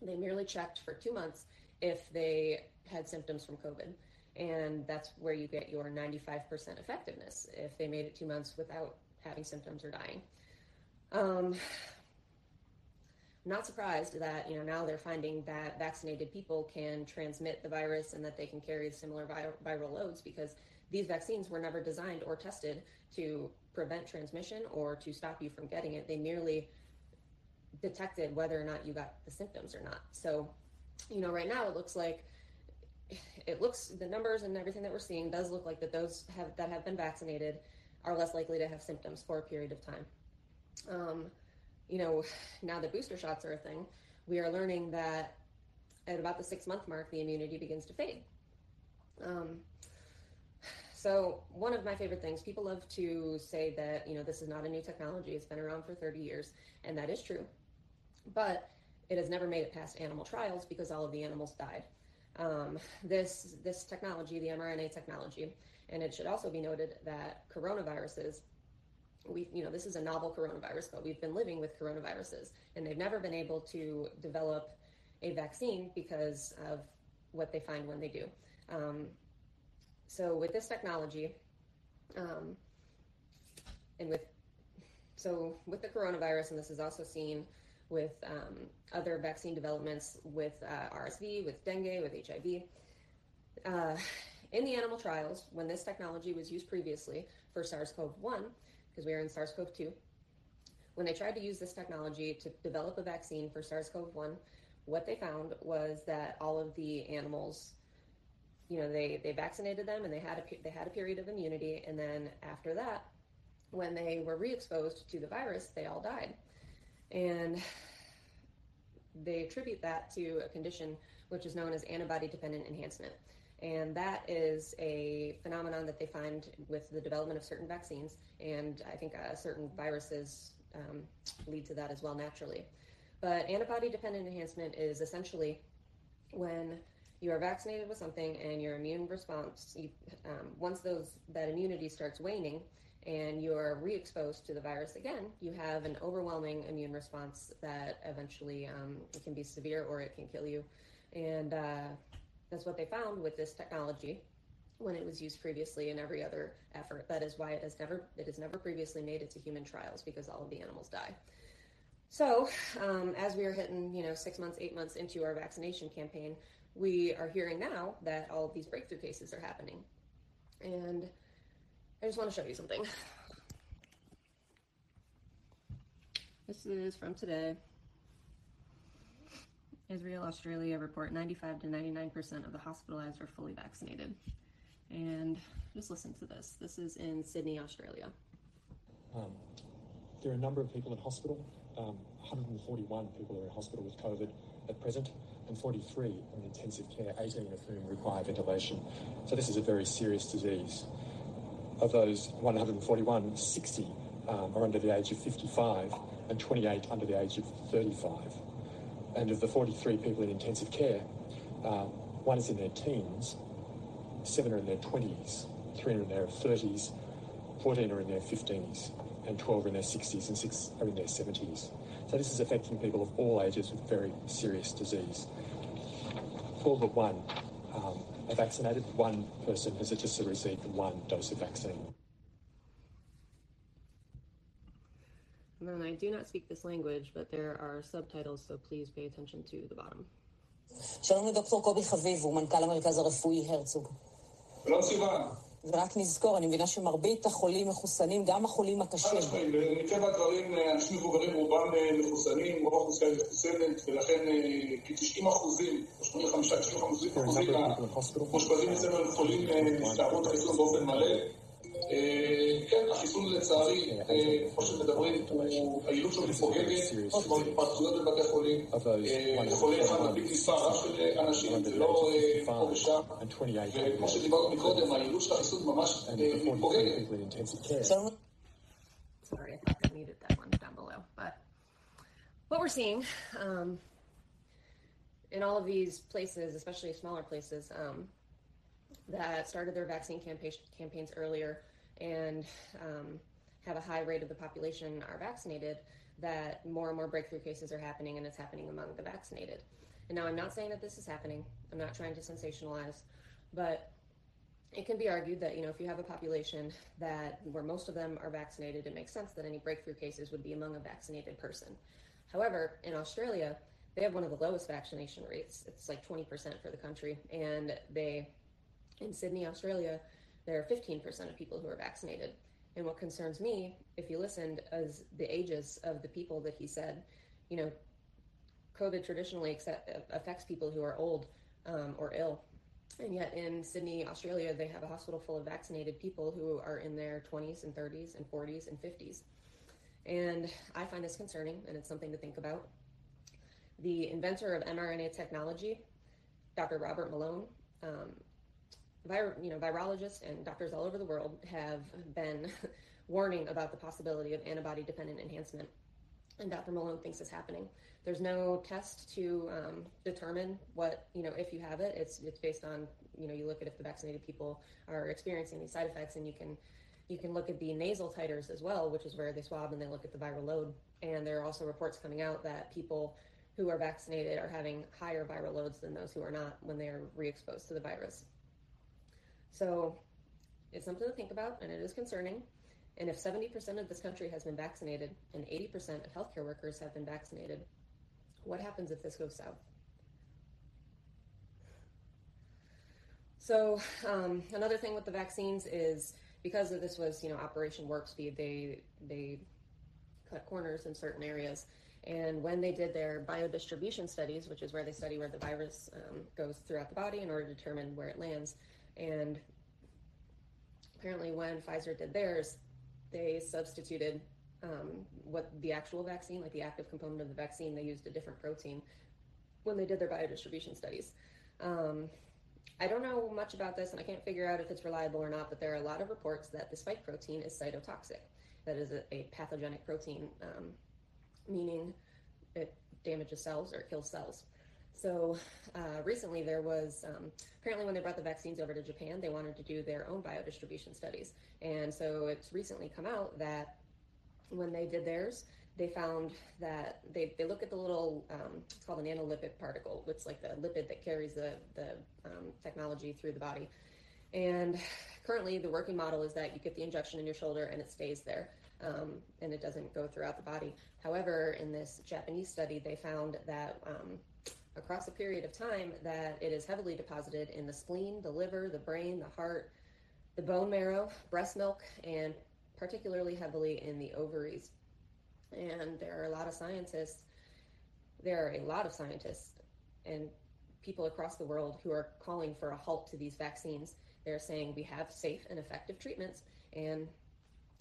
They merely checked for two months if they had symptoms from COVID. And that's where you get your 95% effectiveness if they made it two months without having symptoms or dying. Um, not surprised that you know now they're finding that vaccinated people can transmit the virus and that they can carry similar vir- viral loads because these vaccines were never designed or tested to prevent transmission or to stop you from getting it. They merely detected whether or not you got the symptoms or not. So, you know, right now it looks like it looks the numbers and everything that we're seeing does look like that those have that have been vaccinated are less likely to have symptoms for a period of time. Um, you know, now that booster shots are a thing, we are learning that at about the six month mark, the immunity begins to fade. Um, so one of my favorite things, people love to say that, you know, this is not a new technology. It's been around for 30 years. And that is true. But it has never made it past animal trials because all of the animals died. Um, this, this technology, the mRNA technology, and it should also be noted that coronaviruses we you know this is a novel coronavirus but we've been living with coronaviruses and they've never been able to develop a vaccine because of what they find when they do. Um, so with this technology um, and with so with the coronavirus and this is also seen with um, other vaccine developments with uh, rsv with dengue with hiv uh, in the animal trials when this technology was used previously for sars-cov-1 because we are in SARS CoV 2. When they tried to use this technology to develop a vaccine for SARS CoV 1, what they found was that all of the animals, you know, they, they vaccinated them and they had, a, they had a period of immunity. And then after that, when they were re exposed to the virus, they all died. And they attribute that to a condition which is known as antibody dependent enhancement. And that is a phenomenon that they find with the development of certain vaccines. And I think uh, certain viruses um, lead to that as well naturally. But antibody dependent enhancement is essentially when you are vaccinated with something and your immune response, you, um, once those that immunity starts waning and you are re-exposed to the virus again, you have an overwhelming immune response that eventually um, it can be severe or it can kill you. And uh, that's what they found with this technology when it was used previously in every other effort. That is why it has never it has never previously made it to human trials because all of the animals die. So, um, as we are hitting, you know, six months, eight months into our vaccination campaign, we are hearing now that all of these breakthrough cases are happening. And I just want to show you something. This is from today. Israel, Australia report 95 to 99% of the hospitalized are fully vaccinated. And just listen to this. This is in Sydney, Australia. Um, there are a number of people in hospital. Um, 141 people are in hospital with COVID at present, and 43 in intensive care, 18 of whom require ventilation. So this is a very serious disease. of those 141, 60 um, are under the age of 55 and 28 under the age of 35. And of the 43 people in intensive care, uh, one is in their teens, seven are in their 20s, three are in their 30s, 14 are in their 15s, and 12 are in their 60s, and six are in their 70s. So this is affecting people of all ages with very serious disease. All but one um, are vaccinated. One person has just received one dose of vaccine. I do not speak this language, but there are subtitles, so please pay attention to the bottom. שלום לדוקטור קובי חביב, הוא מנכ"ל המרכז הרפואי הרצוג. שלום סיוון. ורק נזכור, אני מבינה שמרבית החולים מחוסנים, גם החולים הקשים. מטבע הדברים, אנשים מבוגרים רובם מחוסנים, רוב האוכלוסייה מחוסנת, ולכן כ-90 אחוזים, או 85-90 אחוזים מהמאושפזים אצלנו הם חולים הסתערות החיסון באופן מלא. כן, החיסון לצערי, כמו שמדברים, היעילות שלו מתפוגגת, כלומר התפרצויות בבתי חולים, חולה אחד מדביק מספר רב של אנשים, ולא פה ושם, וכמו שדיברנו מקודם, היעילות של החיסון ממש מתפוגגת. Sorry, I think I muted that one down below. But what we're seeing um, in all of these places, especially smaller places, um, that started their vaccine campaign, campaigns earlier and um, have a high rate of the population are vaccinated, that more and more breakthrough cases are happening and it's happening among the vaccinated. And now I'm not saying that this is happening. I'm not trying to sensationalize, but it can be argued that you know if you have a population that where most of them are vaccinated, it makes sense that any breakthrough cases would be among a vaccinated person. However, in Australia, they have one of the lowest vaccination rates. It's like 20% for the country, and they in Sydney, Australia, there are 15% of people who are vaccinated. And what concerns me, if you listened, is the ages of the people that he said, you know, COVID traditionally accept, affects people who are old um, or ill. And yet in Sydney, Australia, they have a hospital full of vaccinated people who are in their 20s and 30s and 40s and 50s. And I find this concerning, and it's something to think about. The inventor of mRNA technology, Dr. Robert Malone, um, you know, virologists and doctors all over the world have been warning about the possibility of antibody-dependent enhancement, and Dr. Malone thinks is happening. There's no test to um, determine what you know if you have it. It's it's based on you know you look at if the vaccinated people are experiencing these side effects, and you can you can look at the nasal titers as well, which is where they swab and they look at the viral load. And there are also reports coming out that people who are vaccinated are having higher viral loads than those who are not when they are re-exposed to the virus. So it's something to think about, and it is concerning. And if 70% of this country has been vaccinated and 80% of healthcare workers have been vaccinated, what happens if this goes south? So um, another thing with the vaccines is because of this was you know Operation Warp Speed, they they cut corners in certain areas. And when they did their biodistribution studies, which is where they study where the virus um, goes throughout the body in order to determine where it lands, and apparently when Pfizer did theirs, they substituted um, what the actual vaccine, like the active component of the vaccine, they used a different protein when they did their biodistribution studies. Um, I don't know much about this, and I can't figure out if it's reliable or not, but there are a lot of reports that the spike protein is cytotoxic. That is a, a pathogenic protein, um, meaning it damages cells or kills cells. So uh, recently, there was um, apparently when they brought the vaccines over to Japan, they wanted to do their own biodistribution studies. And so it's recently come out that when they did theirs, they found that they, they look at the little, um, it's called a nanolipid particle, which is like the lipid that carries the, the um, technology through the body. And currently, the working model is that you get the injection in your shoulder and it stays there. Um, and it doesn't go throughout the body. However, in this Japanese study, they found that um, across a period of time that it is heavily deposited in the spleen, the liver, the brain, the heart, the bone marrow, breast milk, and particularly heavily in the ovaries. And there are a lot of scientists, there are a lot of scientists and people across the world who are calling for a halt to these vaccines. They're saying we have safe and effective treatments, and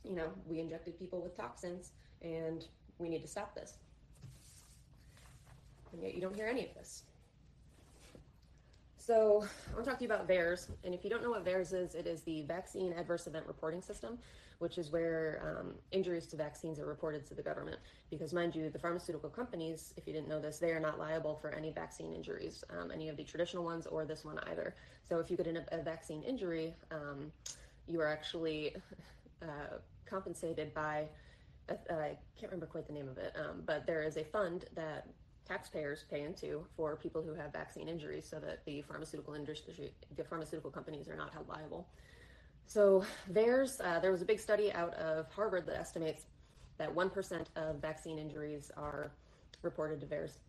you know, we injected people with toxins, and we need to stop this. And yet you don't hear any of this. So I want to talk to you about VAERS. And if you don't know what VAERS is, it is the Vaccine Adverse Event Reporting System, which is where um, injuries to vaccines are reported to the government. Because mind you, the pharmaceutical companies, if you didn't know this, they are not liable for any vaccine injuries, um, any of the traditional ones or this one either. So if you get a, a vaccine injury, um, you are actually uh, compensated by, uh, I can't remember quite the name of it, um, but there is a fund that taxpayers pay into for people who have vaccine injuries so that the pharmaceutical industry, the pharmaceutical companies are not held liable. So there's, uh, there was a big study out of Harvard that estimates that 1% of vaccine injuries are reported to VAERS.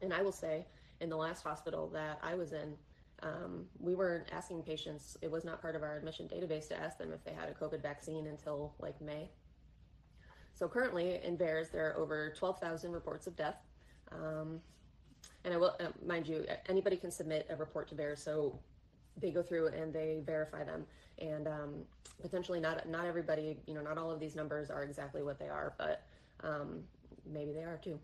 And I will say, in the last hospital that I was in, um, we weren't asking patients, it was not part of our admission database to ask them if they had a COVID vaccine until like May. So currently in VAERS, there are over 12,000 reports of death. Um, and I will, uh, mind you, anybody can submit a report to VAERS, so they go through and they verify them. And um, potentially not not everybody, you know, not all of these numbers are exactly what they are, but um, maybe they are too.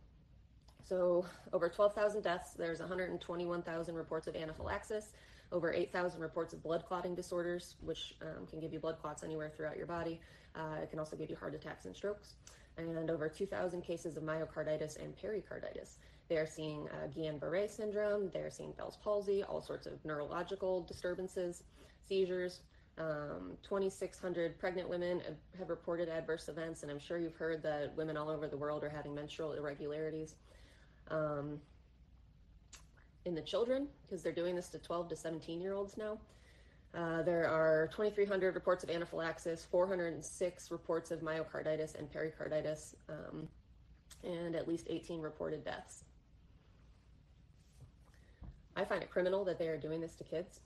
So over 12,000 deaths, there's 121,000 reports of anaphylaxis, over 8,000 reports of blood clotting disorders, which um, can give you blood clots anywhere throughout your body. Uh, it can also give you heart attacks and strokes. And over 2,000 cases of myocarditis and pericarditis. They are seeing uh, Guillain-Barré syndrome, they're seeing Bell's palsy, all sorts of neurological disturbances, seizures. Um, 2,600 pregnant women have reported adverse events, and I'm sure you've heard that women all over the world are having menstrual irregularities. Um, in the children, because they're doing this to 12 to 17 year olds now, uh, there are 2,300 reports of anaphylaxis, 406 reports of myocarditis and pericarditis, um, and at least 18 reported deaths. I find it criminal that they are doing this to kids,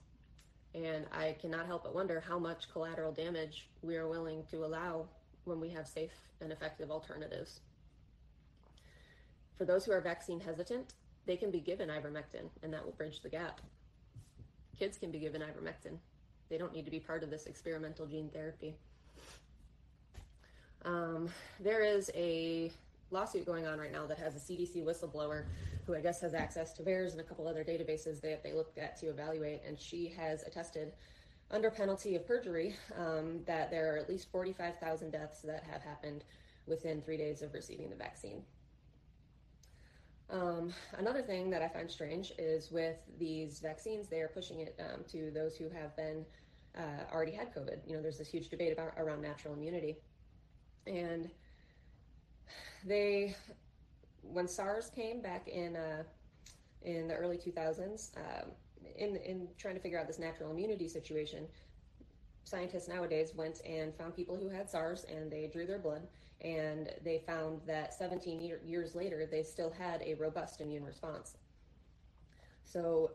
and I cannot help but wonder how much collateral damage we are willing to allow when we have safe and effective alternatives. For those who are vaccine hesitant, they can be given ivermectin, and that will bridge the gap. Kids can be given ivermectin. They don't need to be part of this experimental gene therapy. Um, there is a lawsuit going on right now that has a CDC whistleblower who I guess has access to VAERS and a couple other databases that they looked at to evaluate, and she has attested under penalty of perjury um, that there are at least 45,000 deaths that have happened within three days of receiving the vaccine. Um, another thing that I find strange is with these vaccines, they are pushing it um, to those who have been uh, already had COVID. You know, there's this huge debate about around natural immunity, and they, when SARS came back in uh, in the early 2000s, um, in in trying to figure out this natural immunity situation, scientists nowadays went and found people who had SARS and they drew their blood and they found that 17 year, years later they still had a robust immune response. So,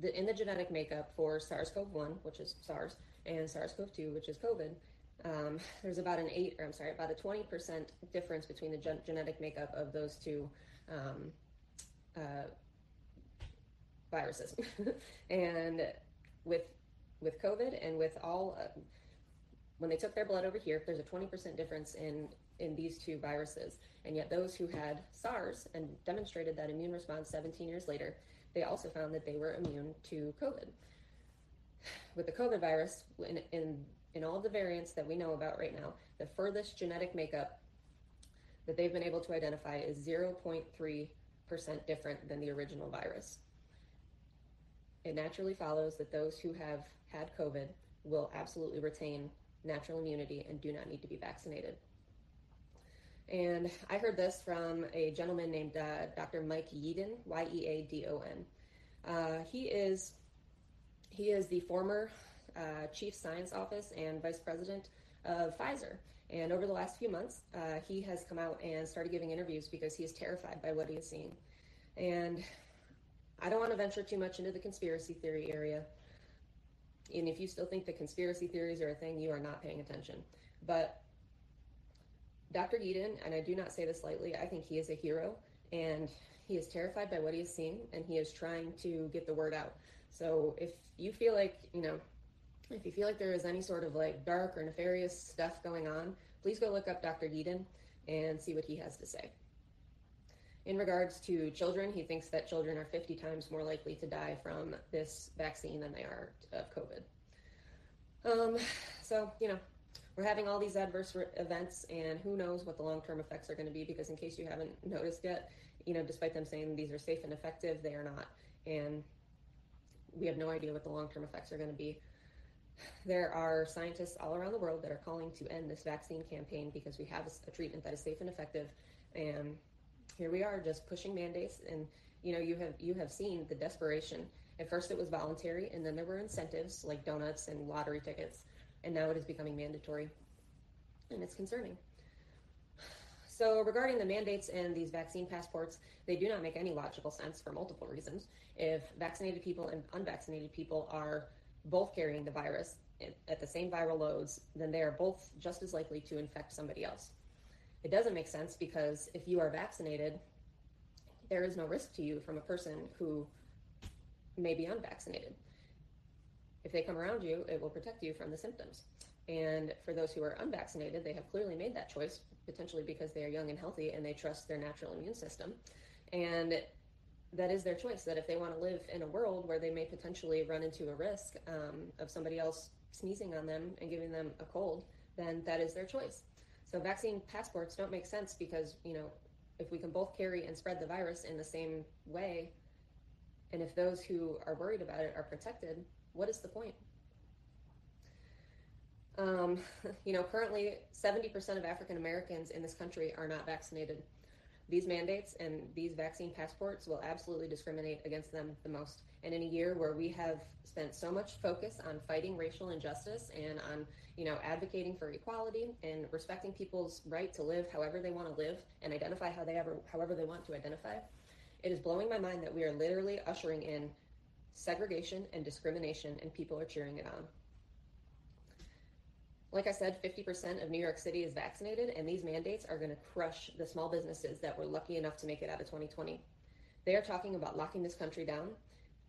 the, in the genetic makeup for SARS-CoV-1, which is SARS, and SARS-CoV-2, which is COVID, um, there's about an eight, or I'm sorry, about a 20% difference between the gen- genetic makeup of those two um, uh, viruses. and with with COVID and with all uh, when they took their blood over here, there's a 20% difference in in these two viruses. And yet those who had SARS and demonstrated that immune response 17 years later, they also found that they were immune to COVID. With the COVID virus, in, in, in all the variants that we know about right now, the furthest genetic makeup that they've been able to identify is 0.3% different than the original virus. It naturally follows that those who have had COVID will absolutely retain natural immunity and do not need to be vaccinated. And I heard this from a gentleman named uh, Dr. Mike Yeadon, Y E A D O N. Uh, he is he is the former uh, chief science office and vice president of Pfizer. And over the last few months, uh, he has come out and started giving interviews because he is terrified by what he is seeing. And I don't want to venture too much into the conspiracy theory area, and if you still think the conspiracy theories are a thing, you are not paying attention. But Dr. Yeadon, and I do not say this lightly, I think he is a hero and he is terrified by what he is seeing and he is trying to get the word out. So if you feel like, you know, if you feel like there is any sort of like dark or nefarious stuff going on, please go look up Dr. Yeadon and see what he has to say. In regards to children, he thinks that children are 50 times more likely to die from this vaccine than they are of COVID. Um, so, you know, we're having all these adverse re- events, and who knows what the long term effects are going to be because, in case you haven't noticed yet, you know, despite them saying these are safe and effective, they are not. And we have no idea what the long term effects are going to be. There are scientists all around the world that are calling to end this vaccine campaign because we have a, treatment that is safe and effective. And here we are just pushing mandates. And you know you have you have seen the desperation. At first it was voluntary and then there were incentives like donuts and lottery tickets and now it is becoming mandatory and it's concerning. So regarding the mandates and these vaccine passports they do not make any logical sense for multiple reasons. If vaccinated people and unvaccinated people are both carrying the virus at the same viral loads then they are both just as likely to infect somebody else it doesn't make sense because if you are vaccinated, there is no risk to you from a person who may be unvaccinated. If they come around you, it will protect you from the symptoms. And for those who are unvaccinated, they have clearly made that choice, potentially because they are young and healthy and they trust their natural immune system. And that is their choice that if they want to live in a world where they may potentially run into a risk um, of somebody else sneezing on them and giving them a cold, then that is their choice. So vaccine passports don't make sense because, you know, if we can both carry and spread the virus in the same way, and if those who are worried about it are protected, what is the point? Um, you know, currently 70% of African Americans in this country are not vaccinated. These mandates and these vaccine passports will absolutely discriminate against them the most. And in a year where we have spent so much focus on fighting racial injustice and on, you know, advocating for equality and respecting people's right to live however they want to live and identify how they ever however they want to identify, it is blowing my mind that we are literally ushering in segregation and discrimination and people are cheering it on. Like I said, 50% of New York City is vaccinated, and these mandates are going to crush the small businesses that were lucky enough to make it out of 2020. They are talking about locking this country down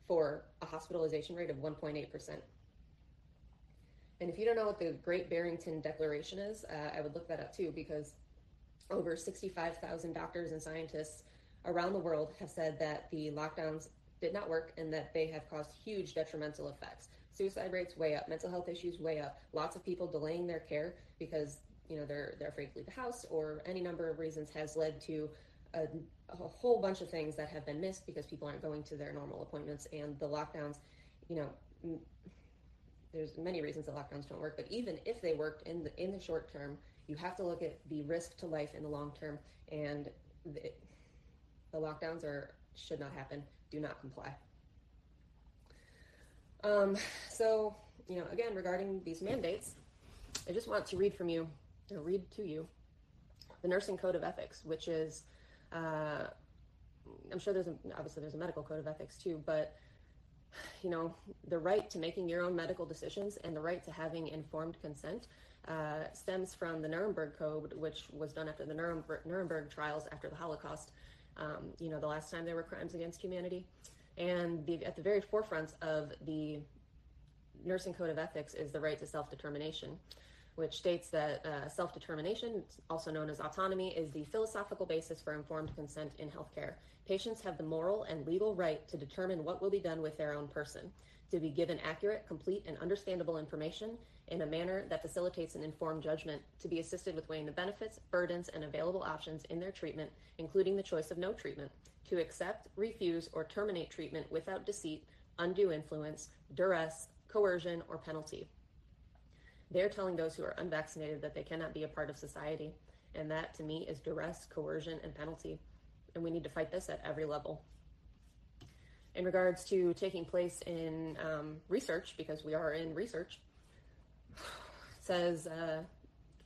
for a hospitalization rate of 1.8%. And if you don't know what the Great Barrington Declaration is, uh, I would look that up too, because over 65,000 doctors and scientists around the world have said that the lockdowns did not work and that they have caused huge detrimental effects suicide rates way up, mental health issues way up, lots of people delaying their care because you know they're they're afraid to leave the house or any number of reasons has led to a, a, whole bunch of things that have been missed because people aren't going to their normal appointments and the lockdowns you know there's many reasons that lockdowns don't work but even if they worked in the in the short term you have to look at the risk to life in the long term and the, the lockdowns are should not happen. Do not comply. Um, so, you know, again, regarding these mandates, I just want to read from you, or read to you, the Nursing Code of Ethics, which is, uh, I'm sure there's a, obviously there's a medical code of ethics too, but you know, the right to making your own medical decisions and the right to having informed consent uh, stems from the Nuremberg Code, which was done after the Nuremberg, Nuremberg trials after the Holocaust. Um, you know, the last time there were crimes against humanity. And the, at the very forefront of the Nursing Code of Ethics is the right to self determination, which states that uh, self determination, also known as autonomy, is the philosophical basis for informed consent in healthcare. Patients have the moral and legal right to determine what will be done with their own person, to be given accurate, complete, and understandable information in a manner that facilitates an informed judgment, to be assisted with weighing the benefits, burdens, and available options in their treatment, including the choice of no treatment to accept, refuse, or terminate treatment without deceit, undue influence, duress, coercion, or penalty. They're telling those who are unvaccinated that they cannot be a part of society. And that to me is duress, coercion, and penalty. And we need to fight this at every level. In regards to taking place in um, research, because we are in research, says uh,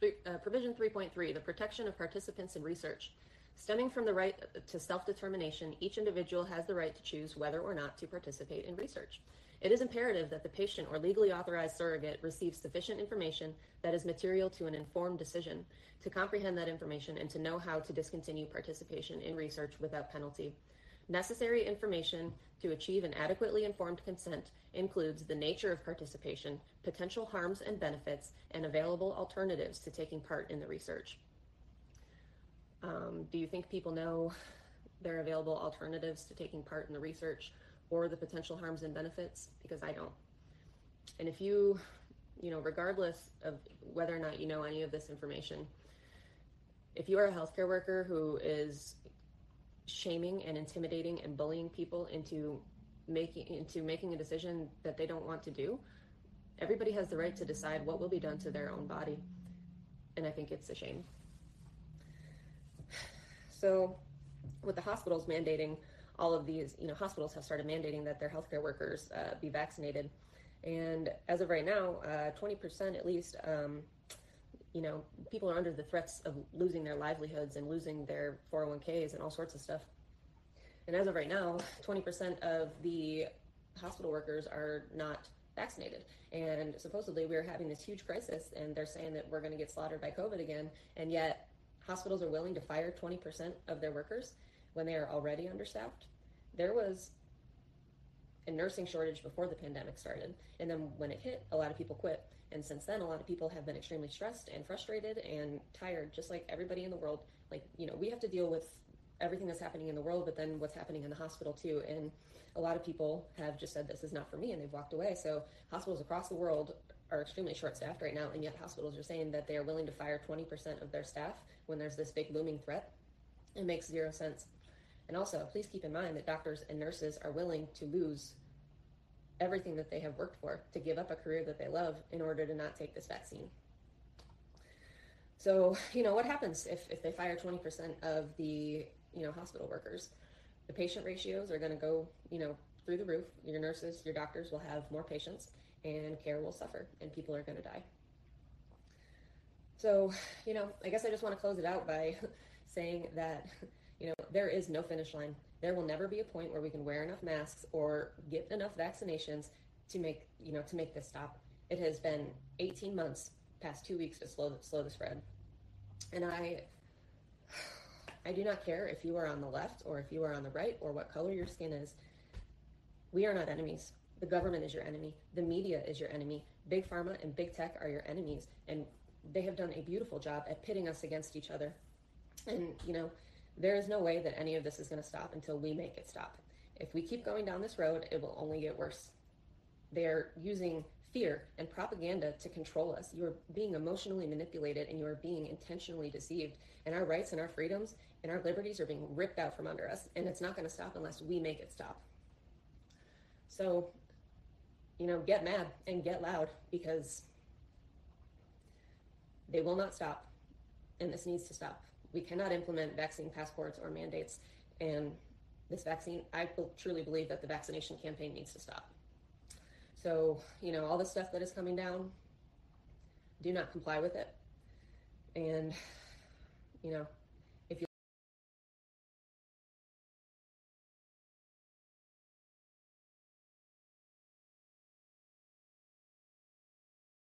uh, provision 3.3 the protection of participants in research. Stemming from the right to self determination, each individual has the right to choose whether or not to participate in research. It is imperative that the patient or legally authorized surrogate receive sufficient information that is material to an informed decision, to comprehend that information, and to know how to discontinue participation in research without penalty. Necessary information to achieve an adequately informed consent includes the nature of participation, potential harms and benefits, and available alternatives to taking part in the research. Um, do you think people know there are available alternatives to taking part in the research or the potential harms and benefits because I don't. And if you, you know, regardless of whether or not you know any of this information, if you are a healthcare worker who is shaming and intimidating and bullying people into making into making a decision that they don't want to do, everybody has the right to decide what will be done to their own body. And I think it's a shame. So, with the hospitals mandating all of these, you know, hospitals have started mandating that their healthcare workers uh, be vaccinated. And as of right now, uh, 20% at least, um, you know, people are under the threats of losing their livelihoods and losing their 401ks and all sorts of stuff. And as of right now, 20% of the hospital workers are not vaccinated. And supposedly we're having this huge crisis, and they're saying that we're going to get slaughtered by COVID again. And yet, hospitals are willing to fire 20% of their workers when they are already understaffed. There was a nursing shortage before the pandemic started. And then when it hit, a lot of people quit. And since then, a lot of people have been extremely stressed and frustrated and tired, just like everybody in the world. Like, you know, we have to deal with everything that's happening in the world, but then what's happening in the hospital too. And a lot of people have just said, this is not for me, and they've walked away. So hospitals across the world are extremely short staffed right now. And yet hospitals are saying that they are willing to fire 20% of their staff when there's this big looming threat. It makes zero sense. And also, please keep in mind that doctors and nurses are willing to lose everything that they have worked for to give up a career that they love in order to not take this vaccine. So, you know, what happens if, if they fire 20% of the, you know, hospital workers? The patient ratios are going to go, you know, through the roof. Your nurses, your doctors will have more patients and care will suffer and people are going to die. So, you know, I guess I just want to close it out by saying that you know, there is no finish line. There will never be a point where we can wear enough masks or get enough vaccinations to make, you know, to make this stop. It has been 18 months, past two weeks to slow slow the spread. And I I do not care if you are on the left or if you are on the right or what color your skin is. We are not enemies. The government is your enemy. The media is your enemy. Big pharma and big tech are your enemies. And they have done a beautiful job at pitting us against each other. And, you know, there is no way that any of this is going to stop until we make it stop. If we keep going down this road, it will only get worse. They're using fear and propaganda to control us. You are being emotionally manipulated and you are being intentionally deceived. And our rights and our freedoms and our liberties are being ripped out from under us. And it's not going to stop unless we make it stop. So, you know, get mad and get loud because they will not stop. And this needs to stop we cannot implement vaccine passports or mandates. And this vaccine, I truly believe that the vaccination campaign needs to stop. So, you know, all the stuff that is coming down, do not comply with it. And, you know,